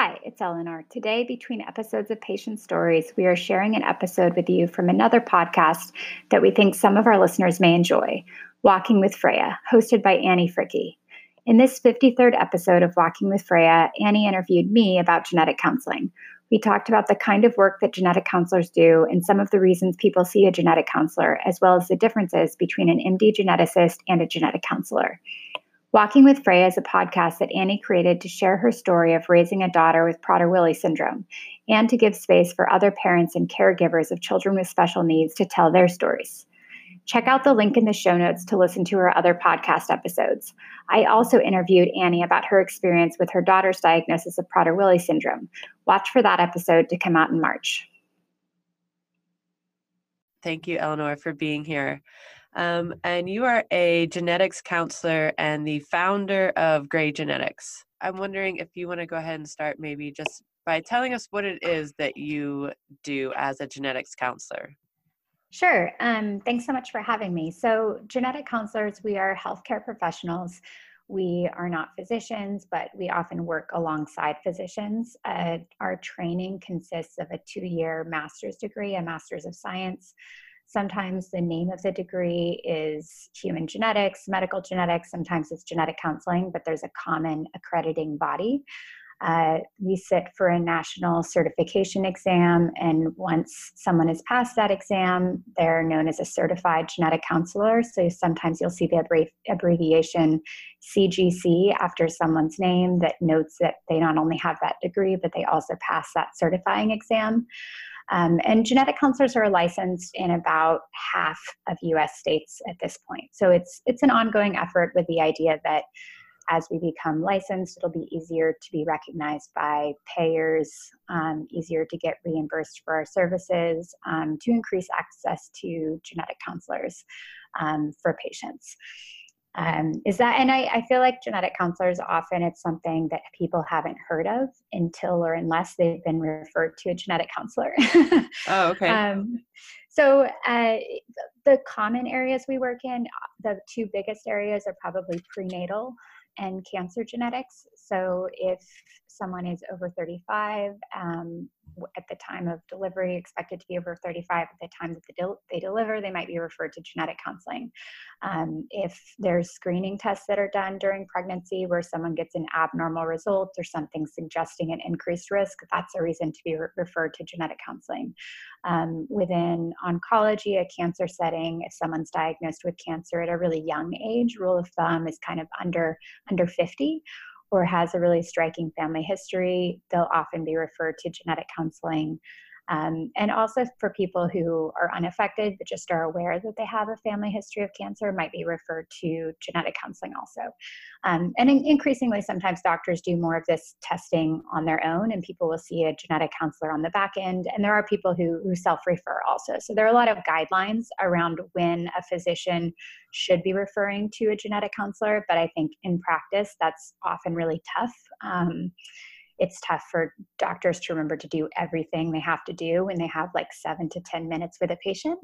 Hi, it's Eleanor. Today, between episodes of Patient Stories, we are sharing an episode with you from another podcast that we think some of our listeners may enjoy Walking with Freya, hosted by Annie Fricke. In this 53rd episode of Walking with Freya, Annie interviewed me about genetic counseling. We talked about the kind of work that genetic counselors do and some of the reasons people see a genetic counselor, as well as the differences between an MD geneticist and a genetic counselor. Walking with Freya is a podcast that Annie created to share her story of raising a daughter with Prader-Willi syndrome and to give space for other parents and caregivers of children with special needs to tell their stories. Check out the link in the show notes to listen to her other podcast episodes. I also interviewed Annie about her experience with her daughter's diagnosis of Prader-Willi syndrome. Watch for that episode to come out in March. Thank you, Eleanor, for being here. Um, and you are a genetics counselor and the founder of Grey Genetics. I'm wondering if you want to go ahead and start maybe just by telling us what it is that you do as a genetics counselor. Sure. Um, thanks so much for having me. So, genetic counselors, we are healthcare professionals. We are not physicians, but we often work alongside physicians. Uh, our training consists of a two year master's degree, a master's of science, Sometimes the name of the degree is human genetics, medical genetics, sometimes it's genetic counseling, but there's a common accrediting body. Uh, we sit for a national certification exam, and once someone has passed that exam, they're known as a certified genetic counselor. So sometimes you'll see the abbreviation CGC after someone's name that notes that they not only have that degree, but they also pass that certifying exam. Um, and genetic counselors are licensed in about half of US states at this point. So it's, it's an ongoing effort with the idea that as we become licensed, it'll be easier to be recognized by payers, um, easier to get reimbursed for our services, um, to increase access to genetic counselors um, for patients um, is that and I, I, feel like genetic counselors often it's something that people haven't heard of until or unless they've been referred to a genetic counselor. Oh okay. Um, so uh, the common areas we work in the two biggest areas are probably prenatal and cancer genetics so if someone is over 35 um, at the time of delivery, expected to be over 35 at the time that they, del- they deliver, they might be referred to genetic counseling. Um, if there's screening tests that are done during pregnancy where someone gets an abnormal result or something suggesting an increased risk, that's a reason to be re- referred to genetic counseling. Um, within oncology, a cancer setting, if someone's diagnosed with cancer at a really young age, rule of thumb is kind of under under 50 or has a really striking family history, they'll often be referred to genetic counseling um, and also for people who are unaffected but just are aware that they have a family history of cancer, might be referred to genetic counseling also. Um, and in- increasingly, sometimes doctors do more of this testing on their own, and people will see a genetic counselor on the back end. And there are people who, who self refer also. So there are a lot of guidelines around when a physician should be referring to a genetic counselor, but I think in practice, that's often really tough. Um, it's tough for doctors to remember to do everything they have to do when they have like seven to ten minutes with a patient.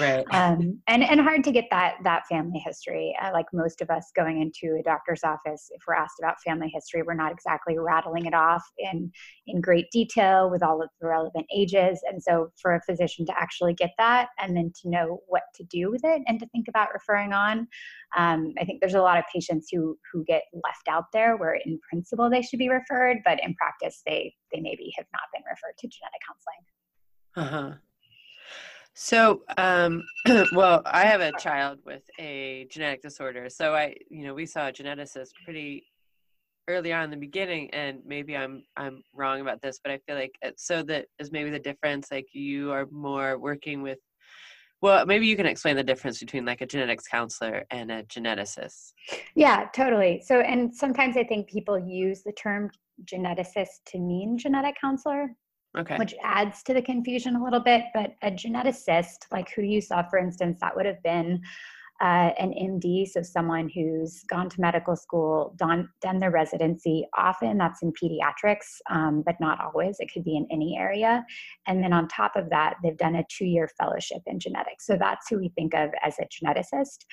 Right. Um, and and hard to get that that family history. Uh, like most of us going into a doctor's office if we're asked about family history we're not exactly rattling it off in in great detail with all of the relevant ages. And so for a physician to actually get that and then to know what to do with it and to think about referring on um, i think there's a lot of patients who who get left out there where in principle they should be referred but in practice they they maybe have not been referred to genetic counseling. Uh-huh. So um well i have a child with a genetic disorder so i you know we saw a geneticist pretty early on in the beginning and maybe i'm i'm wrong about this but i feel like it's so that is maybe the difference like you are more working with well, maybe you can explain the difference between like a genetics counselor and a geneticist. Yeah, totally. So, and sometimes I think people use the term geneticist to mean genetic counselor, okay. which adds to the confusion a little bit. But a geneticist, like who you saw, for instance, that would have been uh, an MD, so someone who's gone to medical school, done, done their residency. Often that's in pediatrics, um, but not always. It could be in any area. And then on top of that, they've done a two year fellowship in genetics. So that's who we think of as a geneticist.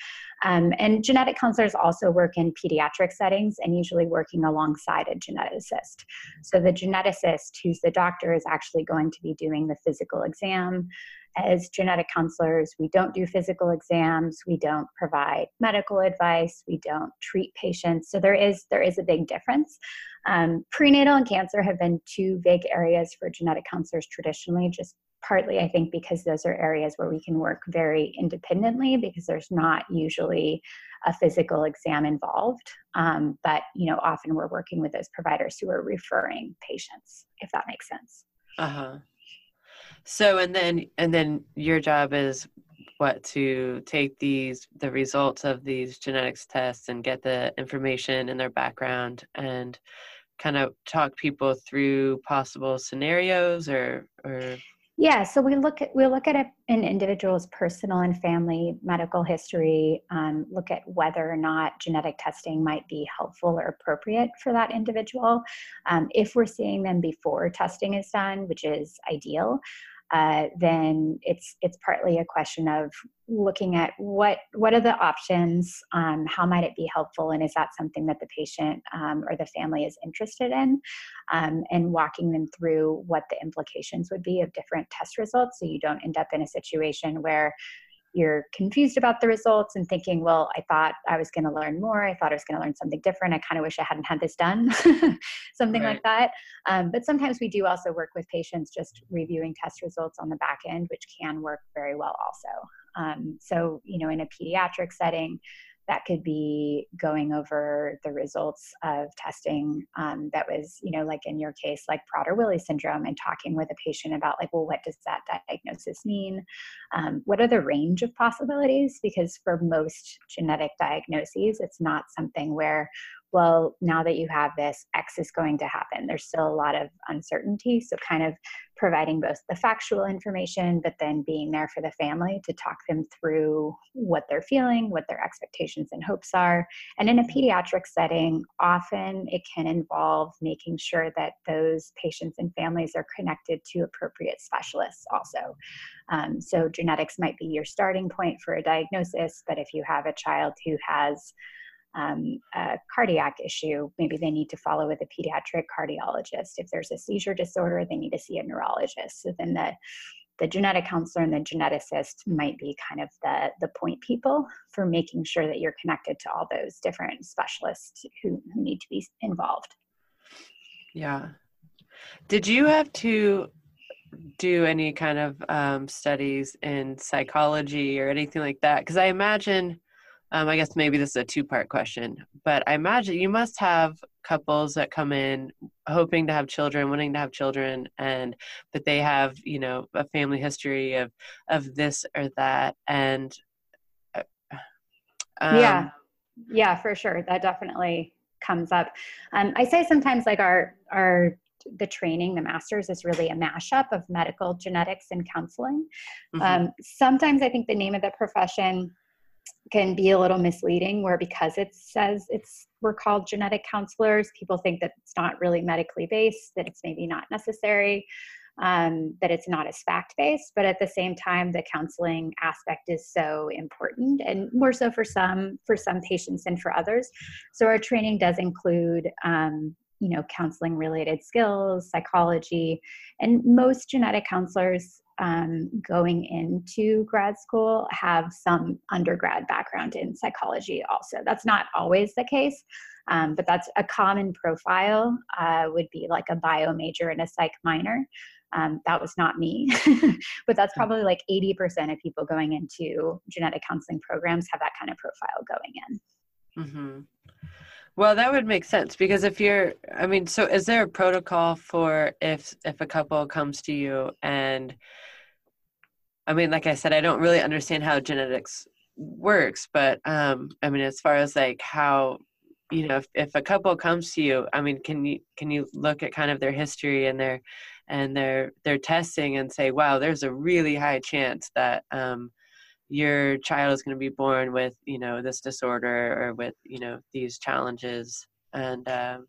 Um, and genetic counselors also work in pediatric settings and usually working alongside a geneticist. So the geneticist, who's the doctor, is actually going to be doing the physical exam as genetic counselors, we don't do physical exams, we don't provide medical advice, we don't treat patients. So there is there is a big difference. Um, prenatal and cancer have been two big areas for genetic counselors traditionally, just partly I think because those are areas where we can work very independently because there's not usually a physical exam involved. Um, but you know, often we're working with those providers who are referring patients, if that makes sense. Uh huh. So and then and then your job is what to take these the results of these genetics tests and get the information and their background and kind of talk people through possible scenarios or or yeah, so we look at we look at an individual's personal and family medical history, um, look at whether or not genetic testing might be helpful or appropriate for that individual. Um, if we're seeing them before testing is done, which is ideal, uh, then it's it's partly a question of looking at what what are the options, um, how might it be helpful, and is that something that the patient um, or the family is interested in, um, and walking them through what the implications would be of different test results, so you don't end up in a situation where you're confused about the results and thinking, well, I thought I was going to learn more. I thought I was going to learn something different. I kind of wish I hadn't had this done, something right. like that. Um, but sometimes we do also work with patients just reviewing test results on the back end, which can work very well also. Um, so, you know, in a pediatric setting, that could be going over the results of testing um, that was you know like in your case like prader-willi syndrome and talking with a patient about like well what does that diagnosis mean? Um, what are the range of possibilities? Because for most genetic diagnoses it's not something where well, now that you have this, X is going to happen. There's still a lot of uncertainty. So, kind of providing both the factual information, but then being there for the family to talk them through what they're feeling, what their expectations and hopes are. And in a pediatric setting, often it can involve making sure that those patients and families are connected to appropriate specialists also. Um, so, genetics might be your starting point for a diagnosis, but if you have a child who has um, a cardiac issue, maybe they need to follow with a pediatric cardiologist. If there's a seizure disorder, they need to see a neurologist. So then the the genetic counselor and the geneticist might be kind of the the point people for making sure that you're connected to all those different specialists who, who need to be involved. Yeah. Did you have to do any kind of um, studies in psychology or anything like that? Because I imagine um, I guess maybe this is a two part question, but I imagine you must have couples that come in hoping to have children, wanting to have children, and that they have, you know, a family history of of this or that, and uh, um, yeah, yeah, for sure, that definitely comes up. Um, I say sometimes like our our the training, the master's is really a mashup of medical genetics and counseling. Mm-hmm. Um, sometimes I think the name of the profession can be a little misleading where because it says it's we're called genetic counselors people think that it's not really medically based that it's maybe not necessary um, that it's not as fact based but at the same time the counseling aspect is so important and more so for some for some patients and for others. So our training does include um, you know counseling related skills psychology and most genetic counselors um, going into grad school have some undergrad background in psychology also that's not always the case um, but that's a common profile uh, would be like a bio major and a psych minor um, that was not me but that's hmm. probably like 80% of people going into genetic counseling programs have that kind of profile going in mm-hmm. Well, that would make sense because if you're, I mean, so is there a protocol for if if a couple comes to you and, I mean, like I said, I don't really understand how genetics works, but um, I mean, as far as like how, you know, if, if a couple comes to you, I mean, can you can you look at kind of their history and their and their their testing and say, wow, there's a really high chance that um, your child is going to be born with you know this disorder or with you know these challenges and um,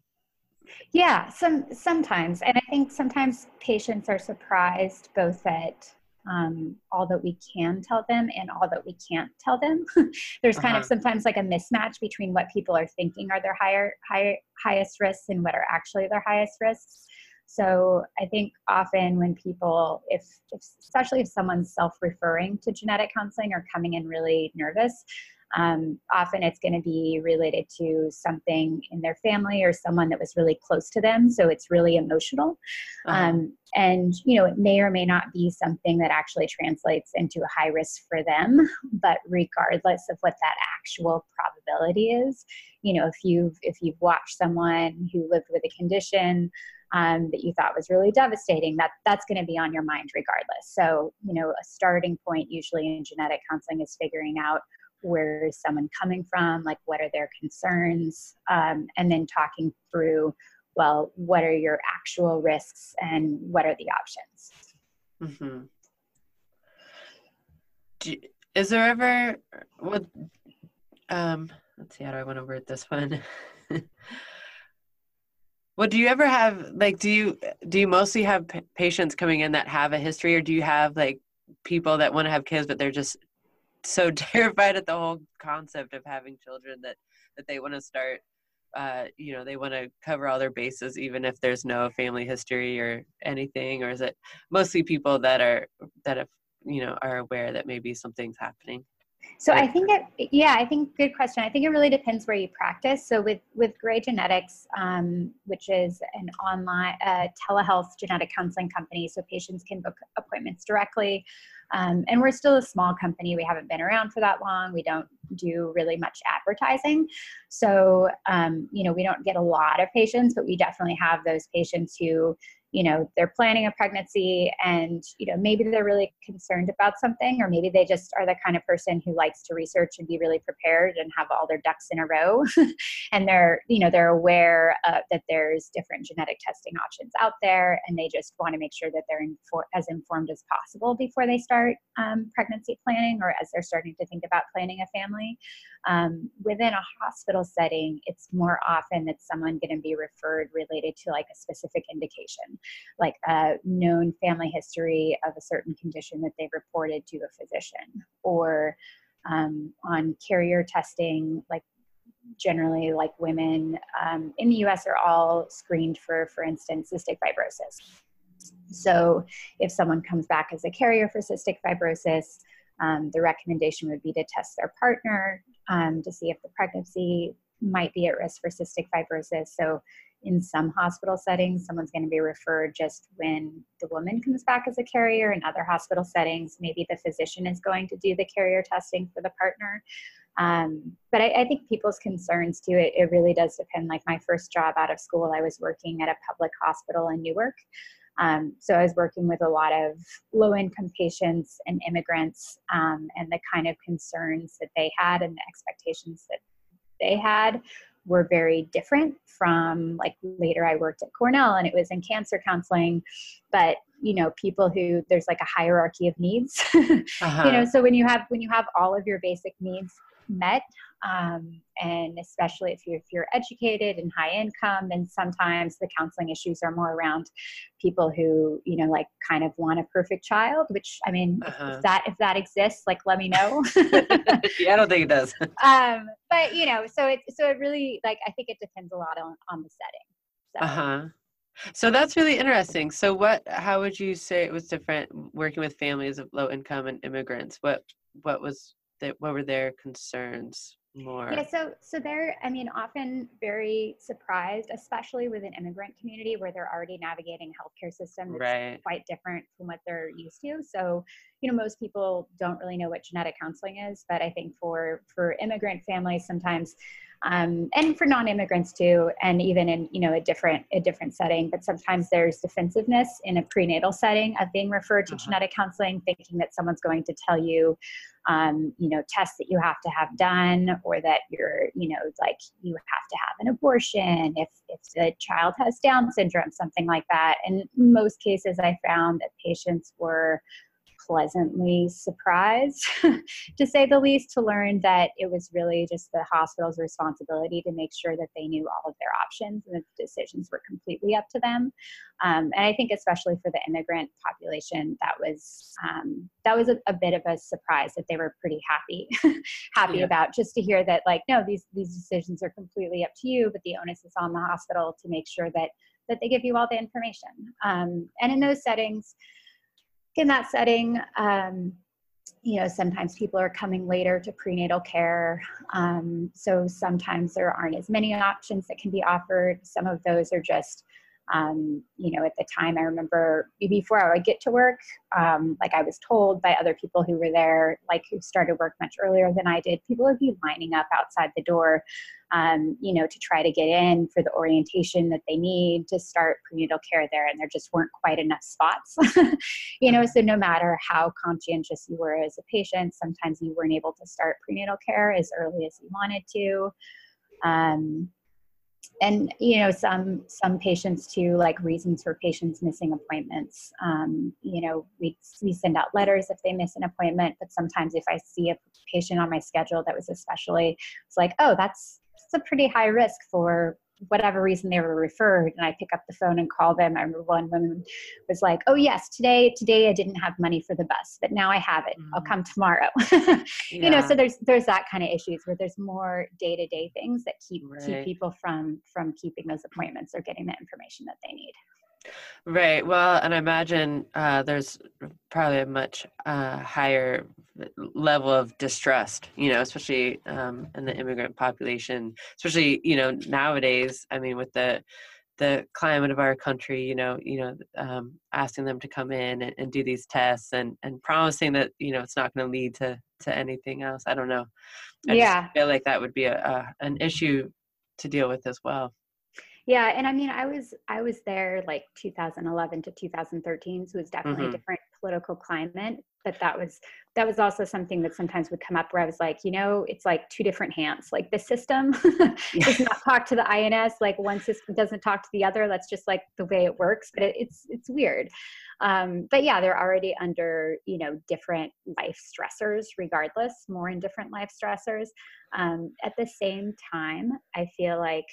yeah some sometimes and i think sometimes patients are surprised both at um, all that we can tell them and all that we can't tell them. There's kind uh-huh. of sometimes like a mismatch between what people are thinking are their higher, higher highest risks and what are actually their highest risks. So I think often when people, if, if especially if someone's self-referring to genetic counseling or coming in really nervous, um, often it's going to be related to something in their family or someone that was really close to them. So it's really emotional. Uh-huh. Um, and, you know, it may or may not be something that actually translates into a high risk for them. But regardless of what that actual probability is, you know, if you've, if you've watched someone who lived with a condition, um, that you thought was really devastating, that that's going to be on your mind regardless. So, you know, a starting point usually in genetic counseling is figuring out where is someone coming from? Like what are their concerns? Um, and then talking through well what are your actual risks and what are the options? Mm-hmm. Do, is there ever what um let's see how do i want to word this one? Well do you ever have like do you do you mostly have p- patients coming in that have a history or do you have like people that want to have kids but they're just so terrified at the whole concept of having children that that they want to start uh, you know they want to cover all their bases even if there's no family history or anything or is it mostly people that are that have you know are aware that maybe something's happening so I think it, yeah, I think good question. I think it really depends where you practice. So with with Grey Genetics, um, which is an online uh, telehealth genetic counseling company, so patients can book appointments directly. Um, and we're still a small company. We haven't been around for that long. We don't do really much advertising. So, um, you know, we don't get a lot of patients, but we definitely have those patients who you know they're planning a pregnancy and you know maybe they're really concerned about something or maybe they just are the kind of person who likes to research and be really prepared and have all their ducks in a row. And they're you know they're aware uh, that there's different genetic testing options out there and they just want to make sure that they're infor- as informed as possible before they start um, pregnancy planning or as they're starting to think about planning a family. Um, within a hospital setting it's more often that someone going to be referred related to like a specific indication like a known family history of a certain condition that they've reported to a physician or um, on carrier testing like generally like women um, in the us are all screened for for instance cystic fibrosis so if someone comes back as a carrier for cystic fibrosis um, the recommendation would be to test their partner um, to see if the pregnancy might be at risk for cystic fibrosis. So in some hospital settings, someone's going to be referred just when the woman comes back as a carrier. In other hospital settings, maybe the physician is going to do the carrier testing for the partner. Um, but I, I, think people's concerns too, it, it, really does depend. Like my first job out of school, I was working at a public hospital in Newark. Um, so I was working with a lot of low income patients and immigrants um, and the kind of concerns that they had and the expectations that they had were very different from like later I worked at Cornell and it was in cancer counseling but you know people who there's like a hierarchy of needs uh-huh. you know so when you have when you have all of your basic needs met um, and especially if you're, if you're educated and high income and sometimes the counseling issues are more around people who you know like kind of want a perfect child which i mean uh-huh. if that if that exists like let me know. Yeah i don't think it does. Um but you know so it so it really like i think it depends a lot on on the setting so. uh-huh. So that's really interesting. So what how would you say it was different working with families of low income and immigrants? What what was that what were their concerns more yeah so so they're i mean often very surprised especially with an immigrant community where they're already navigating a healthcare system that's right. quite different from what they're used to so you know most people don't really know what genetic counseling is but i think for for immigrant families sometimes um, and for non-immigrants too and even in you know a different a different setting but sometimes there's defensiveness in a prenatal setting of being referred to uh-huh. genetic counseling thinking that someone's going to tell you um, you know tests that you have to have done or that you're you know like you have to have an abortion if if the child has down syndrome something like that in most cases i found that patients were pleasantly surprised, to say the least, to learn that it was really just the hospital's responsibility to make sure that they knew all of their options and that the decisions were completely up to them. Um, and I think, especially for the immigrant population, that was um, that was a, a, bit of a surprise that they were pretty happy happy yeah. about just to hear that like no these these decisions are completely up to you, but the onus is on the hospital to make sure that that they give you all the information. Um, and in those settings, in that setting, um, you know, sometimes people are coming later to prenatal care. Um, so sometimes there aren't as many options that can be offered. Some of those are just um, you know, at the time, I remember before I would get to work, um, like I was told by other people who were there, like who started work much earlier than I did, people would be lining up outside the door, um, you know, to try to get in for the orientation that they need to start prenatal care there. And there just weren't quite enough spots, you know, so no matter how conscientious you were as a patient, sometimes you weren't able to start prenatal care as early as you wanted to. Um, and you know some some patients too like reasons for patients missing appointments. Um, you know we, we send out letters if they miss an appointment but sometimes if i see a patient on my schedule that was especially it's like oh that's that's a pretty high risk for whatever reason they were referred and i pick up the phone and call them i remember one woman was like oh yes today today i didn't have money for the bus but now i have it mm-hmm. i'll come tomorrow yeah. you know so there's there's that kind of issues where there's more day-to-day things that keep right. keep people from from keeping those appointments or getting the information that they need Right. Well, and I imagine uh, there's probably a much uh, higher level of distrust, you know, especially um, in the immigrant population, especially you know nowadays. I mean, with the the climate of our country, you know, you know, um, asking them to come in and, and, do these tests and and promising that you know it's not going to lead to to anything else. I don't know. I yeah. feel like that would be a, a an issue to deal with as well yeah and i mean i was i was there like 2011 to 2013 so it was definitely mm-hmm. a different political climate but that was that was also something that sometimes would come up where i was like you know it's like two different hands like the system does not talk to the ins like one system doesn't talk to the other that's just like the way it works but it, it's it's weird. Um, but yeah they're already under you know different life stressors regardless more in different life stressors. Um, at the same time i feel like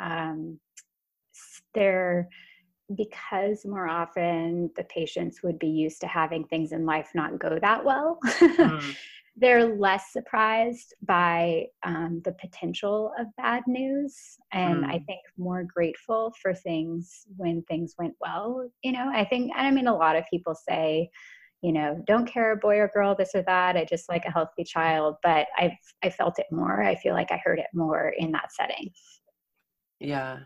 um, they're because more often the patients would be used to having things in life not go that well mm. they're less surprised by um, the potential of bad news and mm. i think more grateful for things when things went well you know i think i mean a lot of people say you know don't care boy or girl this or that i just like a healthy child but i've i felt it more i feel like i heard it more in that setting yeah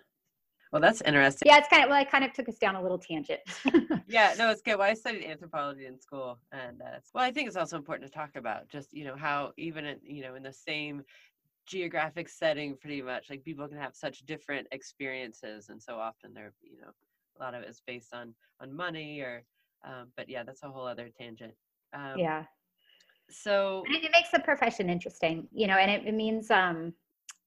well, that's interesting. Yeah, it's kind of well, I kind of took us down a little tangent. yeah, no, it's good. Well, I studied anthropology in school, and uh, well, I think it's also important to talk about just you know how even in, you know in the same geographic setting, pretty much like people can have such different experiences, and so often they're you know a lot of it is based on on money or, um, but yeah, that's a whole other tangent. Um, yeah. So it makes the profession interesting, you know, and it, it means um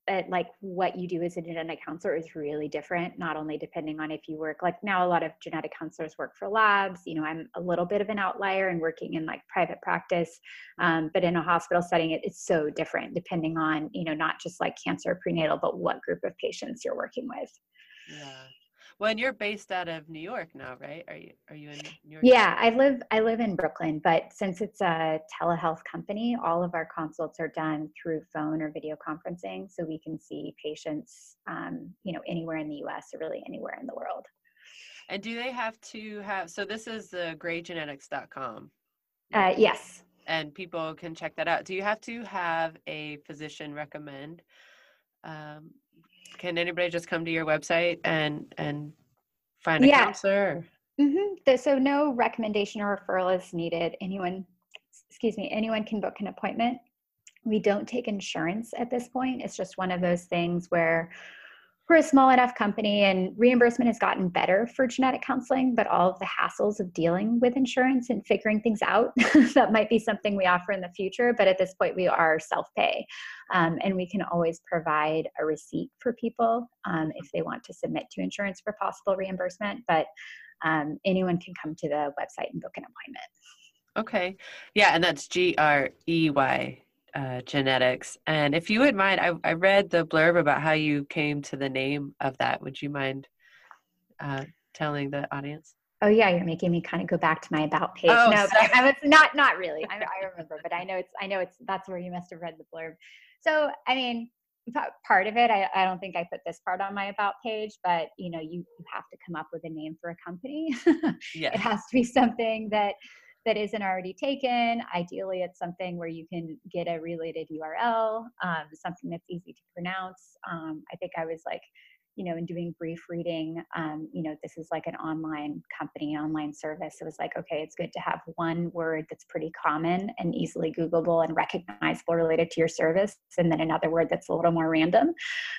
that like what you do as a genetic counselor is really different not only depending on if you work like now a lot of genetic counselors work for labs you know i'm a little bit of an outlier and working in like private practice um, but in a hospital setting it, it's so different depending on you know not just like cancer prenatal but what group of patients you're working with. Yeah well, and you're based out of New York now, right? Are you are you in New York? Yeah, I live I live in Brooklyn, but since it's a telehealth company, all of our consults are done through phone or video conferencing, so we can see patients, um, you know, anywhere in the U.S. or really anywhere in the world. And do they have to have? So this is the greygenetics.com. Uh, yes. And people can check that out. Do you have to have a physician recommend um, can anybody just come to your website and and find a yeah. counselor? Mm-hmm. So no recommendation or referral is needed. Anyone, excuse me, anyone can book an appointment. We don't take insurance at this point. It's just one of those things where we're a small enough company and reimbursement has gotten better for genetic counseling, but all of the hassles of dealing with insurance and figuring things out, that might be something we offer in the future. But at this point, we are self pay. Um, and we can always provide a receipt for people um, if they want to submit to insurance for possible reimbursement. But um, anyone can come to the website and book an appointment. Okay. Yeah, and that's G R E Y uh, genetics. And if you would mind, I, I read the blurb about how you came to the name of that. Would you mind uh, telling the audience? Oh yeah, you're making me kind of go back to my about page. Oh, no, but I, I, was not not really. I, I remember, but I know it's I know it's that's where you must have read the blurb. So I mean, part of it, I, I don't think I put this part on my about page, but you know, you, you have to come up with a name for a company. yeah. It has to be something that that isn't already taken. Ideally, it's something where you can get a related URL, um, something that's easy to pronounce. Um, I think I was like, you know, in doing brief reading, um, you know, this is like an online company, online service. It was like, okay, it's good to have one word that's pretty common and easily Googleable and recognizable related to your service, and then another word that's a little more random.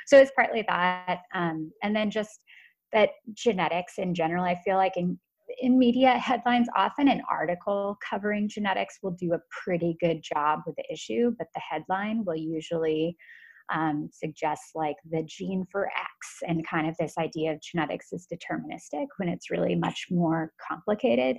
So it's partly that. Um, and then just that genetics in general, I feel like in in media headlines, often an article covering genetics will do a pretty good job with the issue, but the headline will usually um, suggests like the gene for X and kind of this idea of genetics is deterministic when it's really much more complicated.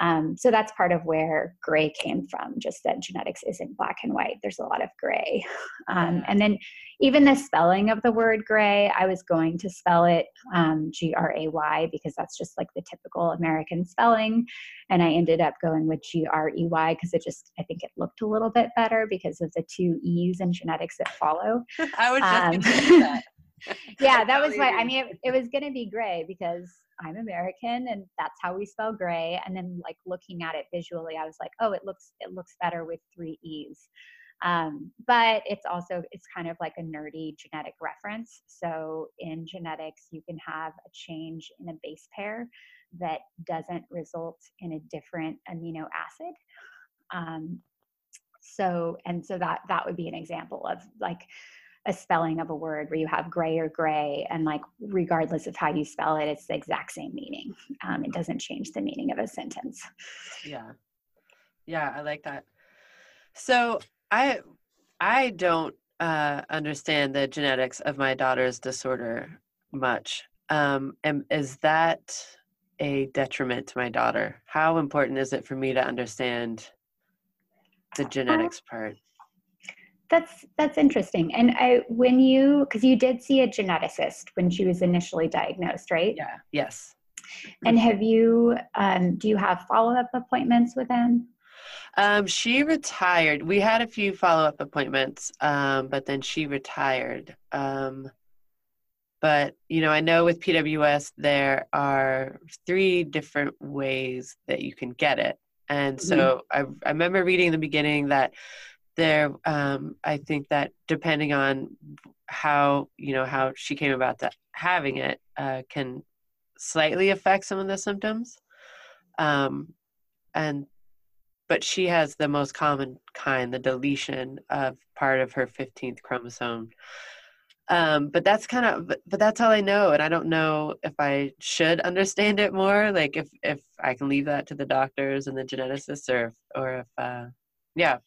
Um, so that's part of where gray came from, just that genetics isn't black and white. There's a lot of gray. Um, and then even the spelling of the word gray, I was going to spell it um, G R A Y because that's just like the typical American spelling. And I ended up going with G R E Y because it just, I think it looked a little bit better because of the two E's in genetics that follow. I was just um, that. yeah, that was why. I mean, it, it was going to be gray because I'm American and that's how we spell gray. And then like looking at it visually, I was like, oh, it looks it looks better with three E's. Um, but it's also it's kind of like a nerdy genetic reference. So in genetics, you can have a change in a base pair that doesn't result in a different amino acid. Um, so and so that that would be an example of like a spelling of a word where you have gray or gray and like regardless of how you spell it it's the exact same meaning um, it doesn't change the meaning of a sentence yeah yeah i like that so i i don't uh, understand the genetics of my daughter's disorder much um, and is that a detriment to my daughter how important is it for me to understand the uh, genetics part that's that's interesting. And I when you because you did see a geneticist when she was initially diagnosed, right? Yeah. Yes. And have you um, do you have follow up appointments with him? Um, she retired. We had a few follow up appointments, um, but then she retired. Um, but you know, I know with PWS there are three different ways that you can get it, and so mm-hmm. I, I remember reading in the beginning that there um, i think that depending on how you know how she came about to having it uh, can slightly affect some of the symptoms um, and but she has the most common kind the deletion of part of her 15th chromosome um, but that's kind of but, that's all i know and i don't know if i should understand it more like if if i can leave that to the doctors and the geneticists or or if uh, yeah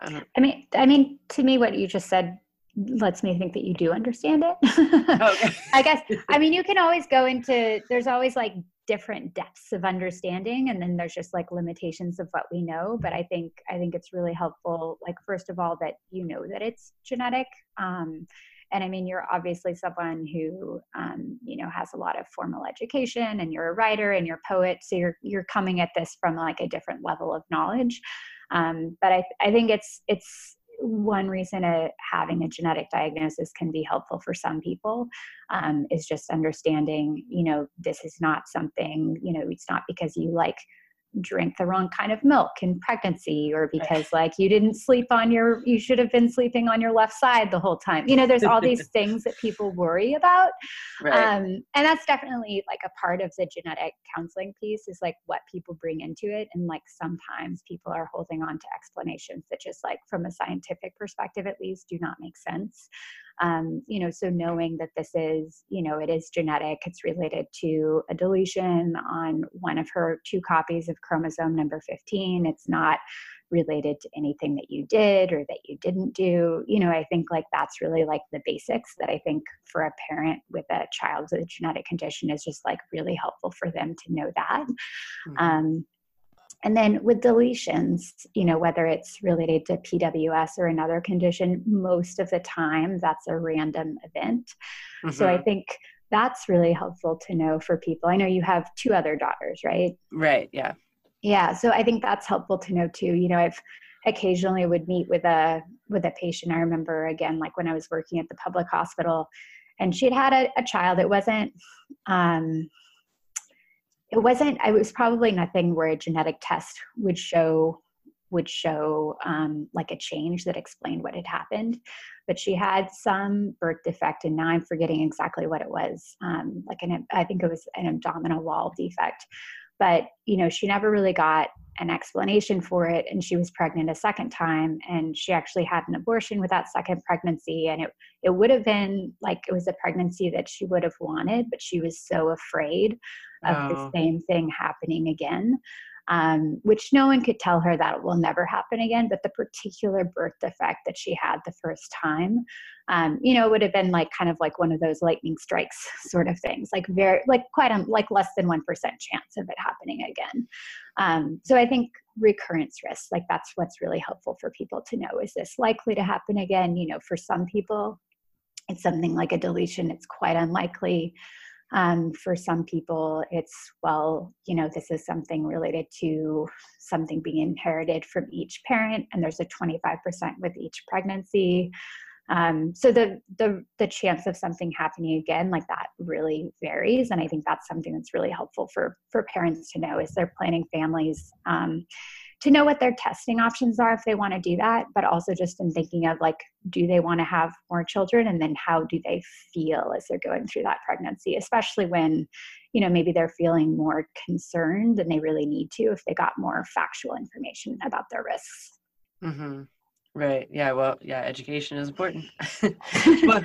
I, I mean, I mean, to me, what you just said lets me think that you do understand it. okay. I guess. I mean, you can always go into. There's always like different depths of understanding, and then there's just like limitations of what we know. But I think I think it's really helpful. Like first of all, that you know that it's genetic. Um, and I mean, you're obviously someone who, um, you know, has a lot of formal education, and you're a writer and you're a poet, so you're you're coming at this from like a different level of knowledge. Um, but I, I think it's it's one reason a, having a genetic diagnosis can be helpful for some people um, is just understanding you know this is not something you know it's not because you like drink the wrong kind of milk in pregnancy or because like you didn't sleep on your you should have been sleeping on your left side the whole time. You know there's all these things that people worry about. Right. um, and that's definitely like a part of the genetic counseling piece is like what people bring into it. And like sometimes people are holding on to explanations that just like from a scientific perspective at least do not make sense um, you know, so knowing that this is, you know, it is genetic, it's related to a deletion on one of her two copies of chromosome number 15. It's not related to anything that you did or that you didn't do. You know, I think like that's really like the basics that I think for a parent with a child with a genetic condition is just like really helpful for them to know that. Mm-hmm. Um, and then with deletions, you know, whether it's related to PWS or another condition, most of the time that's a random event. Mm-hmm. So I mm-hmm. think that's really helpful to know for people. I know you have two other daughters, right? Right, yeah. Yeah, so I think that's helpful to know too. You know, I've occasionally would meet with a with a patient. I remember again, like when I was working at the public hospital, and she'd had a, a child. It wasn't um, it wasn't it was probably nothing where a genetic test would show would show um, like a change that explained what had happened. But she had some birth defect and now i'm forgetting exactly what it was. Um, like an i think it was an abdominal wall defect but you know she never really got an explanation for it and she was pregnant a second time and she actually had an abortion with that second pregnancy and it it would have been like it was a pregnancy that she would have wanted but she was so afraid of oh. the same thing happening again um, which no one could tell her that will never happen again. But the particular birth defect that she had the first time, um, you know, would have been like kind of like one of those lightning strikes sort of things, like very, like quite, a, like less than 1% chance of it happening again. Um, so I think recurrence risk, like that's what's really helpful for people to know. Is this likely to happen again? You know, for some people, it's something like a deletion, it's quite unlikely. Um, for some people, it's, well, you know, this is something related to something being inherited from each parent, and there's a 25% with each pregnancy. Um, so the, the the chance of something happening again like that really varies, and I think that's something that's really helpful for for parents to know as they're planning families. Um, to know what their testing options are if they want to do that, but also just in thinking of like, do they want to have more children? And then how do they feel as they're going through that pregnancy, especially when, you know, maybe they're feeling more concerned than they really need to if they got more factual information about their risks. Mm-hmm. Right. Yeah. Well, yeah, education is important. but,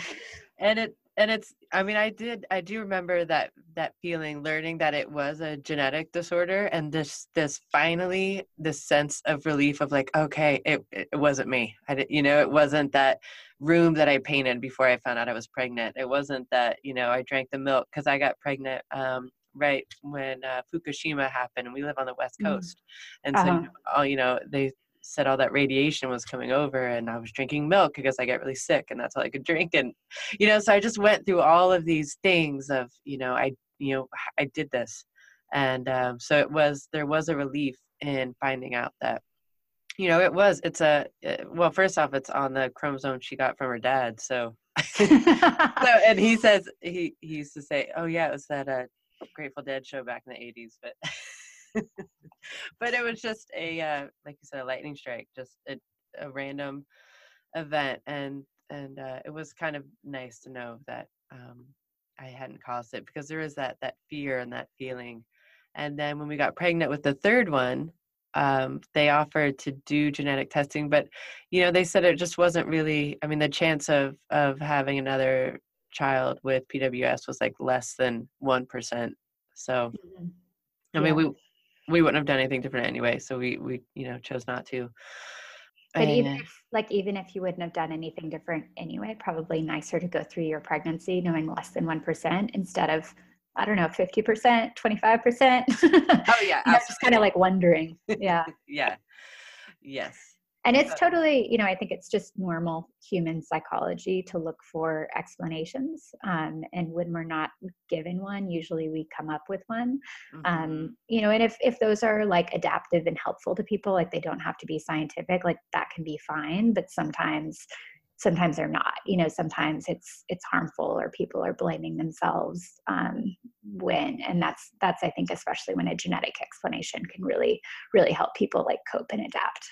and it, and it's i mean i did i do remember that that feeling learning that it was a genetic disorder and this this finally this sense of relief of like okay it it wasn't me i did, you know it wasn't that room that i painted before i found out i was pregnant it wasn't that you know i drank the milk because i got pregnant um right when uh, fukushima happened and we live on the west mm. coast mm. and so uh-huh. all, you know they said all that radiation was coming over and I was drinking milk because I get really sick and that's all I could drink and you know so I just went through all of these things of you know I you know I did this and um, so it was there was a relief in finding out that you know it was it's a it, uh, well first off it's on the chromosome she got from her dad so so and he says he he used to say oh yeah it was that uh Grateful Dead show back in the 80s but but it was just a uh, like you said a lightning strike just a, a random event and and uh, it was kind of nice to know that um, i hadn't caused it because there is that that fear and that feeling and then when we got pregnant with the third one um, they offered to do genetic testing but you know they said it just wasn't really i mean the chance of of having another child with pws was like less than 1% so mm-hmm. I mean, we we wouldn't have done anything different anyway. So we we you know chose not to. But even if, like even if you wouldn't have done anything different anyway, probably nicer to go through your pregnancy knowing less than one percent instead of I don't know fifty percent, twenty five percent. Oh yeah, I was just kind of like wondering. Yeah. yeah. Yes and it's totally you know i think it's just normal human psychology to look for explanations um, and when we're not given one usually we come up with one. Um, mm-hmm. um, you know and if if those are like adaptive and helpful to people like they don't have to be scientific like that can be fine but sometimes sometimes they're not. You know sometimes it's it's harmful or people are blaming themselves um, when and that's that's i think especially when a genetic explanation can really really help people like cope and adapt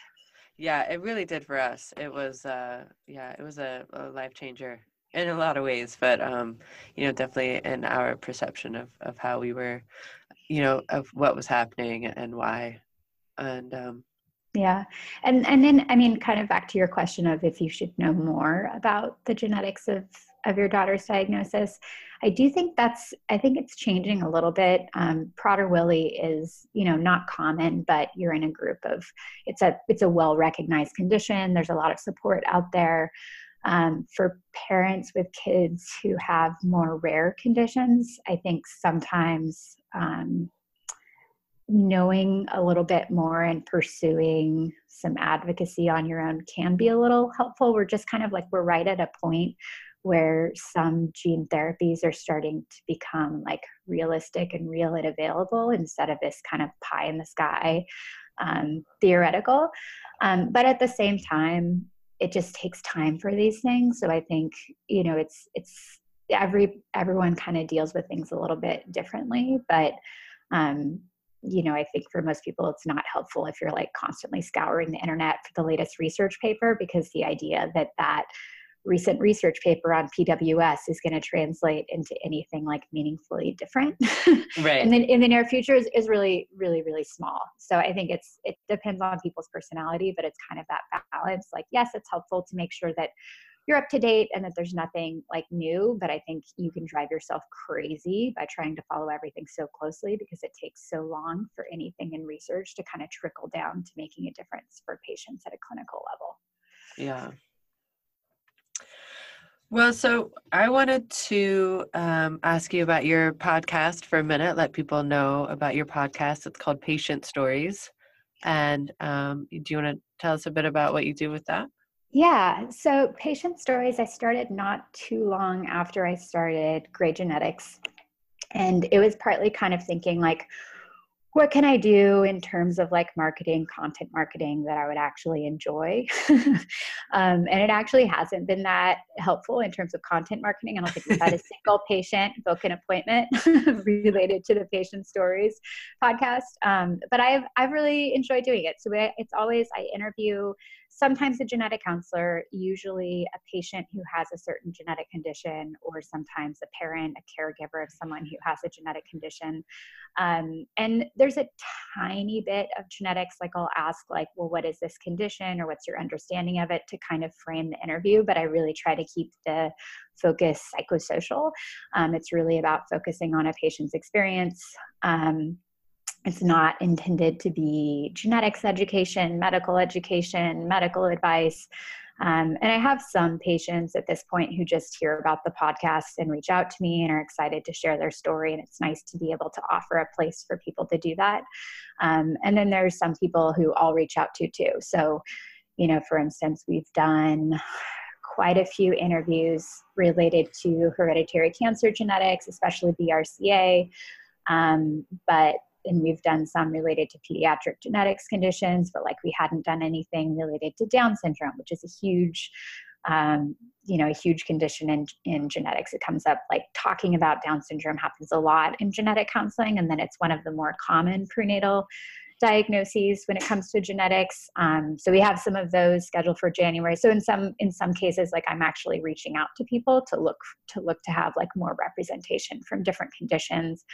yeah it really did for us. It was uh yeah it was a, a life changer in a lot of ways but um you know definitely in our perception of of how we were you know of what was happening and why. And um yeah. And and then i mean kind of back to your question of if you should know more about the genetics of of your daughter's diagnosis i do think that's i think it's changing a little bit. Um, prader-willi is you know not common but you're in a group of it's a it's a well recognized condition. There's a lot of support out there um, for parents with kids who have more rare conditions. I think sometimes um, knowing a little bit more and pursuing some advocacy on your own can be a little helpful. We're just kind of like we're right at a point where some gene therapies are starting to become like realistic and real and available instead of this kind of pie in the sky um, theoretical. Um, but at the same time, it just takes time for these things. So I think you know it's it's every everyone kind of deals with things a little bit differently, but um, you know, I think for most people, it's not helpful if you're like constantly scouring the internet for the latest research paper because the idea that that recent research paper on PWS is going to translate into anything like meaningfully different. Right. and then in the near future is, is really, really, really small. So I think it's it depends on people's personality, but it's kind of that balance. Like, yes, it's helpful to make sure that you're up to date and that there's nothing like new, but I think you can drive yourself crazy by trying to follow everything so closely because it takes so long for anything in research to kind of trickle down to making a difference for patients at a clinical level. Yeah. Well, so I wanted to um, ask you about your podcast for a minute, let people know about your podcast. It's called Patient Stories. And um, do you want to tell us a bit about what you do with that? Yeah, so Patient Stories, I started not too long after I started Grey Genetics. And it was partly kind of thinking like, what can I do in terms of like marketing, content marketing that I would actually enjoy? um, and it actually hasn't been that helpful in terms of content marketing. I don't think we've had a single patient book an appointment related to the patient stories podcast. Um, but I've I've really enjoyed doing it. So it's always I interview sometimes a genetic counselor, usually a patient who has a certain genetic condition, or sometimes a parent, a caregiver of someone who has a genetic condition. Um, and there's a tiny bit of genetics, like I'll ask, like, well, what is this condition, or what's your understanding of it, to kind of frame the interview. But I really try to keep the focus psychosocial. Um, it's really about focusing on a patient's experience. Um, it's not intended to be genetics education, medical education, medical advice. Um, and I have some patients at this point who just hear about the podcast and reach out to me and are excited to share their story. And it's nice to be able to offer a place for people to do that. Um, and then there's some people who I'll reach out to too. So, you know, for instance, we've done quite a few interviews related to hereditary cancer genetics, especially BRCA. Um, but and we've done some related to pediatric genetics conditions, but like we hadn't done anything related to Down syndrome, which is a huge, um, you know, a huge condition in, in genetics. It comes up like talking about Down syndrome happens a lot in genetic counseling, and then it's one of the more common prenatal diagnoses when it comes to genetics. Um, so we have some of those scheduled for January. So in some in some cases, like I'm actually reaching out to people to look to look to have like more representation from different conditions,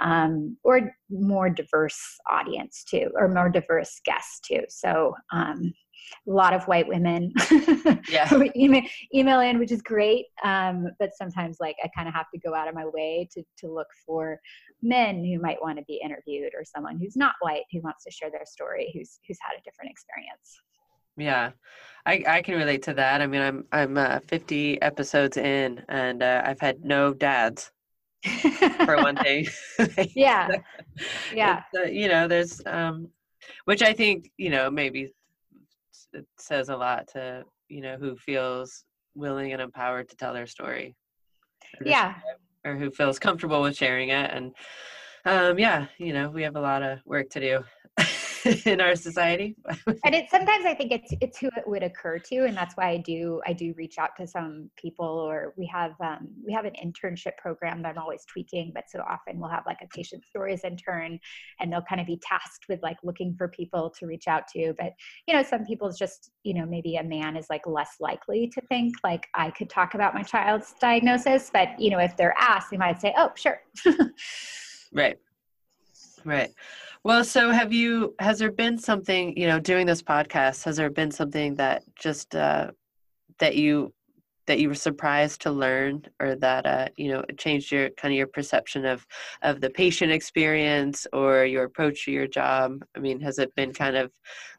um, or more diverse audience too, or more diverse guests too. So um, a lot of white women yeah. email, email in, which is great. Um, but sometimes like I kind of have to go out of my way to, to look for men who might want to be interviewed or someone who's not white who wants to share their story, who's, who's had a different experience. Yeah, I, I can relate to that. I mean, I'm, I'm uh, 50 episodes in and uh, I've had no dads for one thing. yeah. Yeah. Uh, you know, there's, um, which I think, you know, maybe it says a lot to you know who feels willing and empowered to tell their story or yeah. or who feels comfortable with sharing it and um yeah you know we have a lot of work to do in our society. And it sometimes i think it's it's who it would occur to and that's why i do i do reach out to some people or we have um, we have an internship program that i'm always tweaking but so often we'll have like a patient stories intern and they'll kind of be tasked with like looking for people to reach out to but you know some people's just you know maybe a man is like less likely to think like i could talk about my child's diagnosis but you know if they're asked they might say oh sure. Right. Right well, so have you, has there been something, you know, doing this podcast, has there been something that just, uh, that you, that you were surprised to learn or that, uh, you know, changed your kind of your perception of, of the patient experience or your approach to your job? I mean, has it been kind of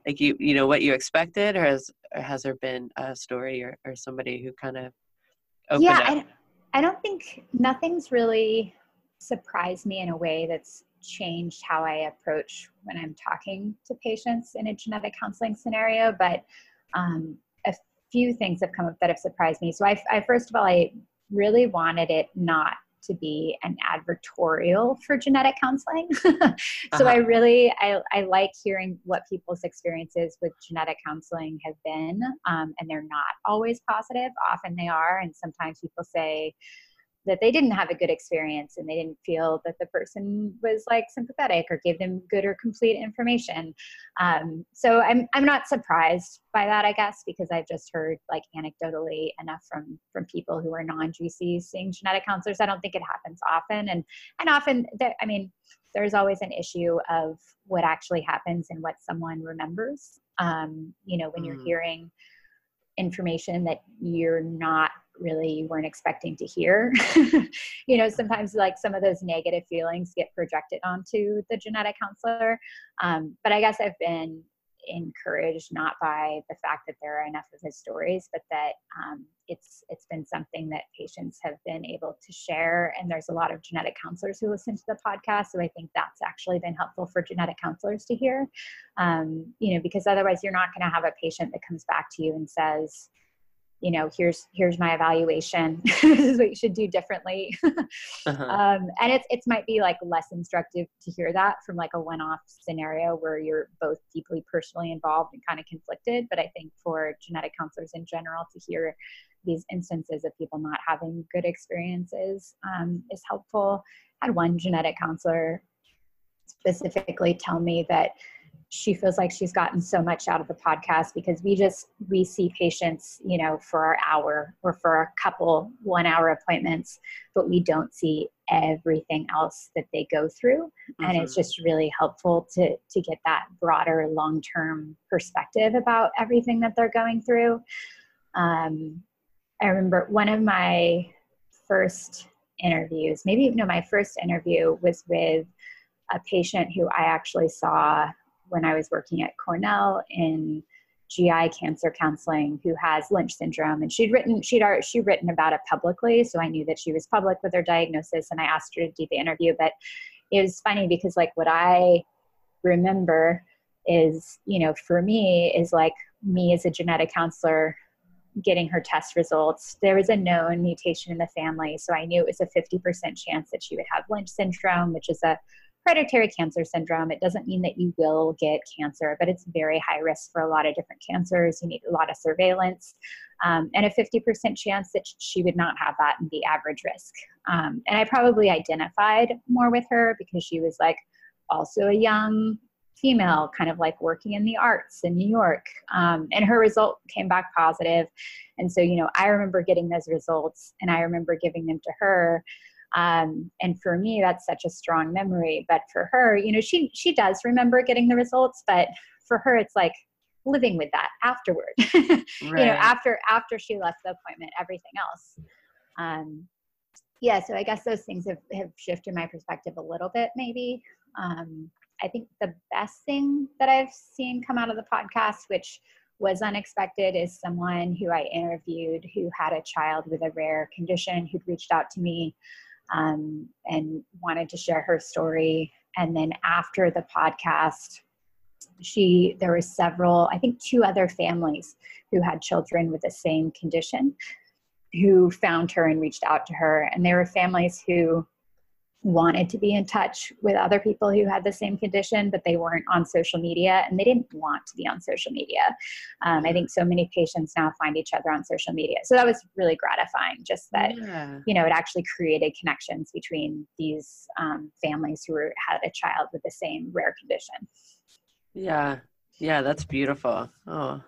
like you, you know, what you expected or has, or has there been a story or, or somebody who kind of yeah, I, I don't think nothing's really surprised me in a way that's changed how I approach when I'm talking to patients in a genetic counseling scenario. But um, a few things have come up that have surprised me. So I, I first of all, I really wanted it not to be an advertorial for genetic counseling. so uh-huh. I really I, I like hearing what people's experiences with genetic counseling have been, um, and they're not always positive. Often they are, and sometimes people say, that they didn't have a good experience and they didn't feel that the person was like sympathetic or gave them good or complete information. Um, so I'm I'm not surprised by that, I guess, because I've just heard like anecdotally enough from from people who are non-GCs seeing genetic counselors. I don't think it happens often, and and often there, I mean, there's always an issue of what actually happens and what someone remembers. Um, you know, when mm. you're hearing information that you're not really weren't expecting to hear. you know, sometimes like some of those negative feelings get projected onto the genetic counselor. Um, but I guess I've been encouraged not by the fact that there are enough of his stories, but that um, it's it's been something that patients have been able to share. And there's a lot of genetic counselors who listen to the podcast, so I think that's actually been helpful for genetic counselors to hear. Um, you know, because otherwise you're not going to have a patient that comes back to you and says, you know here's here's my evaluation. This is what you should do differently. Uh-huh. um, and it's it might be like less instructive to hear that from like a one-off scenario where you're both deeply personally involved and kind of conflicted. But i think for genetic counselors in general to hear these instances of people not having good experiences um, is helpful. I had one genetic counselor specifically tell me that she feels like she's gotten so much out of the podcast because we just we see patients you know for our hour or for a couple one hour appointments but we don't see everything else that they go through mm-hmm. and it's mm-hmm. just really helpful to to get that broader long term perspective about everything that they're going through um, i remember one of my first interviews maybe no my first interview was with a patient who i actually saw when I was working at Cornell in GI cancer counseling who has Lynch syndrome. And she'd written she'd she'd written about it publicly so I knew that she was public with her diagnosis and I asked her to do the interview. But it was funny because like what I remember is you know for me is like me as a genetic counselor getting her test results. There was a known mutation in the family so I knew it was a 50% chance that she would have Lynch syndrome which is a hereditary cancer syndrome. It doesn't mean that you will get cancer, but it's very high risk for a lot of different cancers. You need a lot of surveillance. Um, and a 50% chance that she would not have that and be average risk. Um, and I probably identified more with her because she was like also a young female, kind of like working in the arts in New York. Um, and her result came back positive. And so, you know, I remember getting those results and I remember giving them to her. Um, and for me, that's such a strong memory. But for her, you know, she she does remember getting the results, but for her, it's like living with that afterward. right. You know, after after she left the appointment, everything else. Um, yeah, so I guess those things have, have shifted my perspective a little bit, maybe. Um, I think the best thing that I've seen come out of the podcast, which was unexpected, is someone who I interviewed who had a child with a rare condition who'd reached out to me um, and wanted to share her story. And then after the podcast, she there were several, I think two other families who had children with the same condition who found her and reached out to her. And there were families who wanted to be in touch with other people who had the same condition, but they weren't on social media and they didn't want to be on social media. Um, I think so many patients now find each other on social media. So that was really gratifying, just that, yeah. you know, it actually created connections between these um, families who were, had a child with the same rare condition. Yeah. Yeah. That's beautiful. Oh,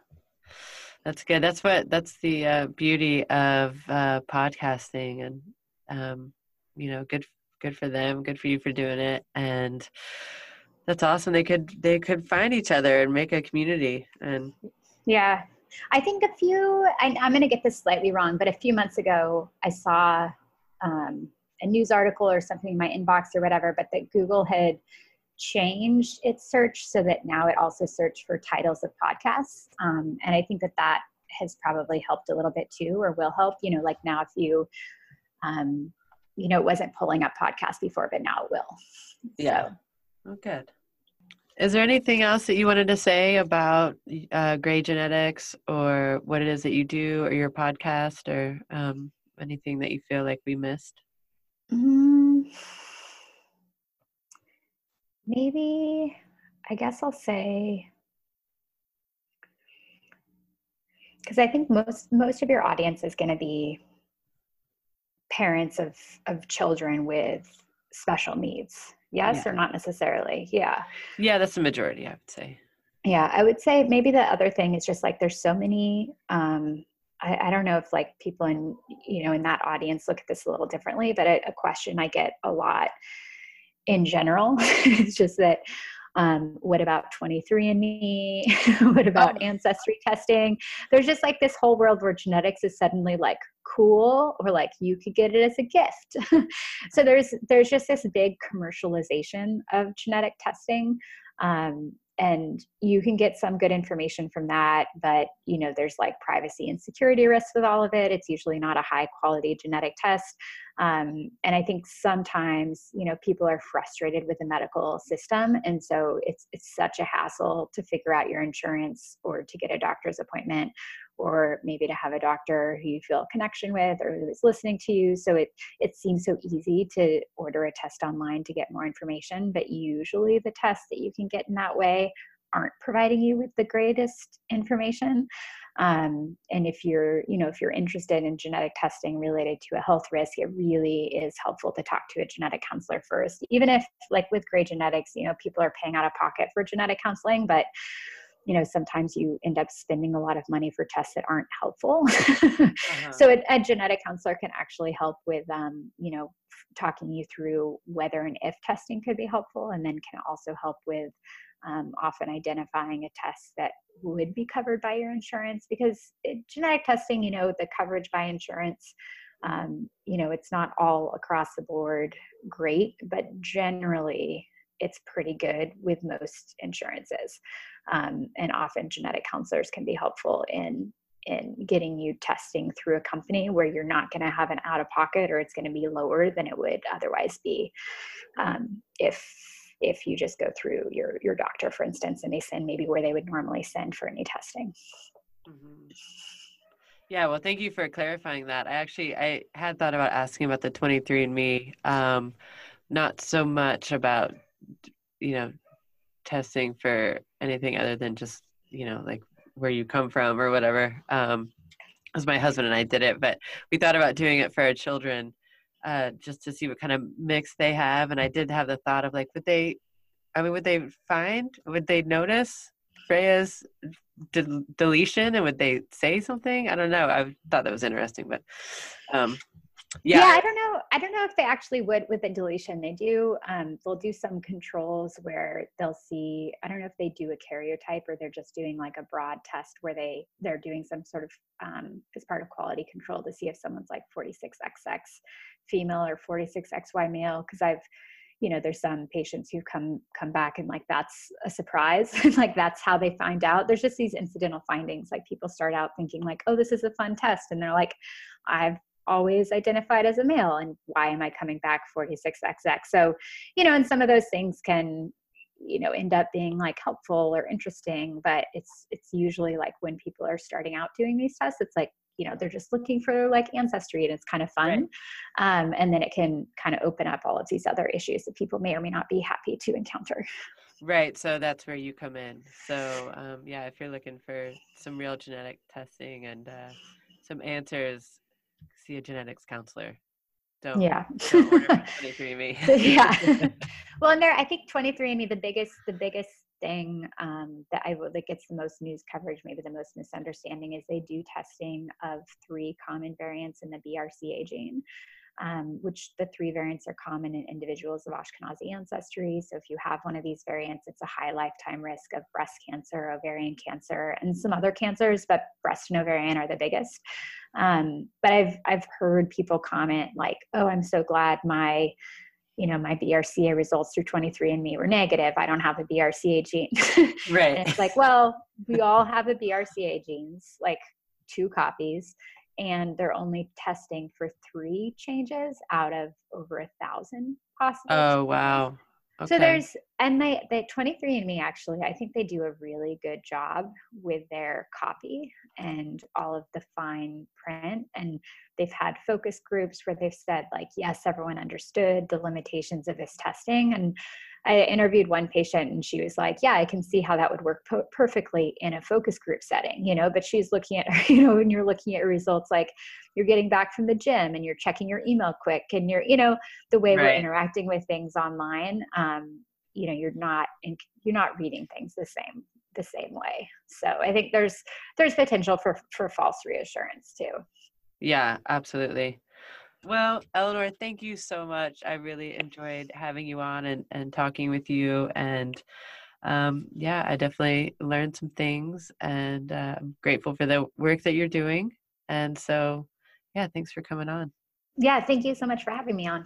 that's good. That's what, that's the uh, beauty of uh, podcasting and, um, you know, good good for them good for you for doing it and that's awesome. They could they could find each other and make a community and yeah. I think a few I, am going to get this slightly wrong but a few months ago i saw um, a news article or something in my inbox or whatever but that google had changed its search so that now it also searched for titles of podcasts. Um, and i think that that has probably helped a little bit too or will help you know like now if you um, you know, it wasn't pulling up podcasts before, but now it will. Yeah. So. Oh, good. Is there anything else that you wanted to say about uh, Grey Genetics or what it is that you do or your podcast or um, anything that you feel like we missed? Mm, maybe, I guess I'll say, because I think most most of your audience is going to be parents of of children with special needs. Yes yeah. or not necessarily? Yeah. Yeah that's the majority i would say. Yeah i would say maybe the other thing is just like there's so many um I, I don't know if like people in you know in that audience look at this a little differently but a, a question i get a lot in general it's just that um, what about 23andMe what about oh. ancestry testing? There's just like this whole world where genetics is suddenly like cool or like you could get it as a gift. So there's there's just this big commercialization of genetic testing um, and you can get some good information from that but you know there's like privacy and security risks with all of it. It's usually not a high quality genetic test um, and i think sometimes you know people are frustrated with the medical system and so it's it's such a hassle to figure out your insurance or to get a doctor's appointment or maybe to have a doctor who you feel a connection with or who is listening to you. So it it seems so easy to order a test online to get more information but usually the tests that you can get in that way aren't providing you with the greatest information um, and if you're you know if you're interested in genetic testing related to a health risk it really is helpful to talk to a genetic counselor first even if like with Grey Genetics you know people are paying out of pocket for genetic counseling but you know sometimes you end up spending a lot of money for tests that aren't helpful uh-huh. so a, a, genetic counselor can actually help with um, you know talking you through whether and if testing could be helpful and then can also help with um, often identifying a test that would be covered by your insurance because genetic testing you know the coverage by insurance um, you know it's not all across the board great but generally it's pretty good with most insurances. Um, and often genetic counselors can be helpful in in getting you testing through a company where you're not going to have an out of pocket or it's going to be lower than it would otherwise be um, if if you just go through your your doctor for instance and they send maybe where they would normally send for any testing mm-hmm. yeah well thank you for clarifying that i actually i had thought about asking about the 23andMe um, not so much about you know testing for anything other than just you know like where you come from or whatever um as my husband and i did it but we thought about doing it for our children uh just to see what kind of mix they have and i did have the thought of like would they i mean would they find would they notice freya's de- deletion and would they say something? I don't know. I thought that was interesting but um yeah. yeah. i don't know i don't know if they actually would with the deletion they do um, they'll do some controls where they'll see i don't know if they do a karyotype or they're just doing like a broad test where they they're doing some sort of um, as part of quality control to see if someone's like 46xx female or 46xy male because i've you know there's some patients who come come back and like that's a surprise like that's how they find out there's just these incidental findings like people start out thinking like oh this is a fun test and they're like i've always identified as a male and why am i coming back 46xx so you know and some of those things can you know end up being like helpful or interesting but it's it's usually like when people are starting out doing these tests it's like you know they're just looking for like ancestry and it's kind of fun right. um, and then it can kind of open up all of these other issues that people may or may not be happy to encounter. Right so that's where you come in. So um, yeah if you're looking for some real genetic testing and uh, some answers see a genetics counselor. Don't, yeah. don't 23andMe. yeah. well, and there, I think 23andMe, the biggest, the biggest thing um, that I would like gets the most news coverage, maybe the most misunderstanding, is they do testing of three common variants in the BRCA gene um, which the three variants are common in individuals of Ashkenazi ancestry. So if you have one of these variants, it's a high lifetime risk of breast cancer, ovarian cancer, and some other cancers, but breast and ovarian are the biggest. Um, but I've I've heard people comment like, "Oh, I'm so glad my." you know, my BRCA results through 23andMe were negative. I don't have a BRCA gene. Right. and it's like, well, we all have a BRCA genes, like two copies and they're only testing for three changes out of over a thousand possible. Oh changes. wow. Okay. So there's and they they 23andMe actually I think they do a really good job with their copy and all of the fine print and they've had focus groups where they've said like yes everyone understood the limitations of this testing and I interviewed one patient and she was like, Yeah, I can see how that would work po- perfectly in a focus group setting, you know. But she's looking at, you know, when you're looking at results like you're getting back from the gym and you're checking your email quick and you're, you know, the way right. we're interacting with things online, um, you know, you're not, in, you're not reading things the same the same way. So I think there's there's potential for for false reassurance too. Yeah, absolutely. Well, Eleanor, thank you so much. I really enjoyed having you on and, and talking with you. And um, yeah, I definitely learned some things and uh, I'm grateful for the work that you're doing. And so, yeah, thanks for coming on. Yeah, thank you so much for having me on.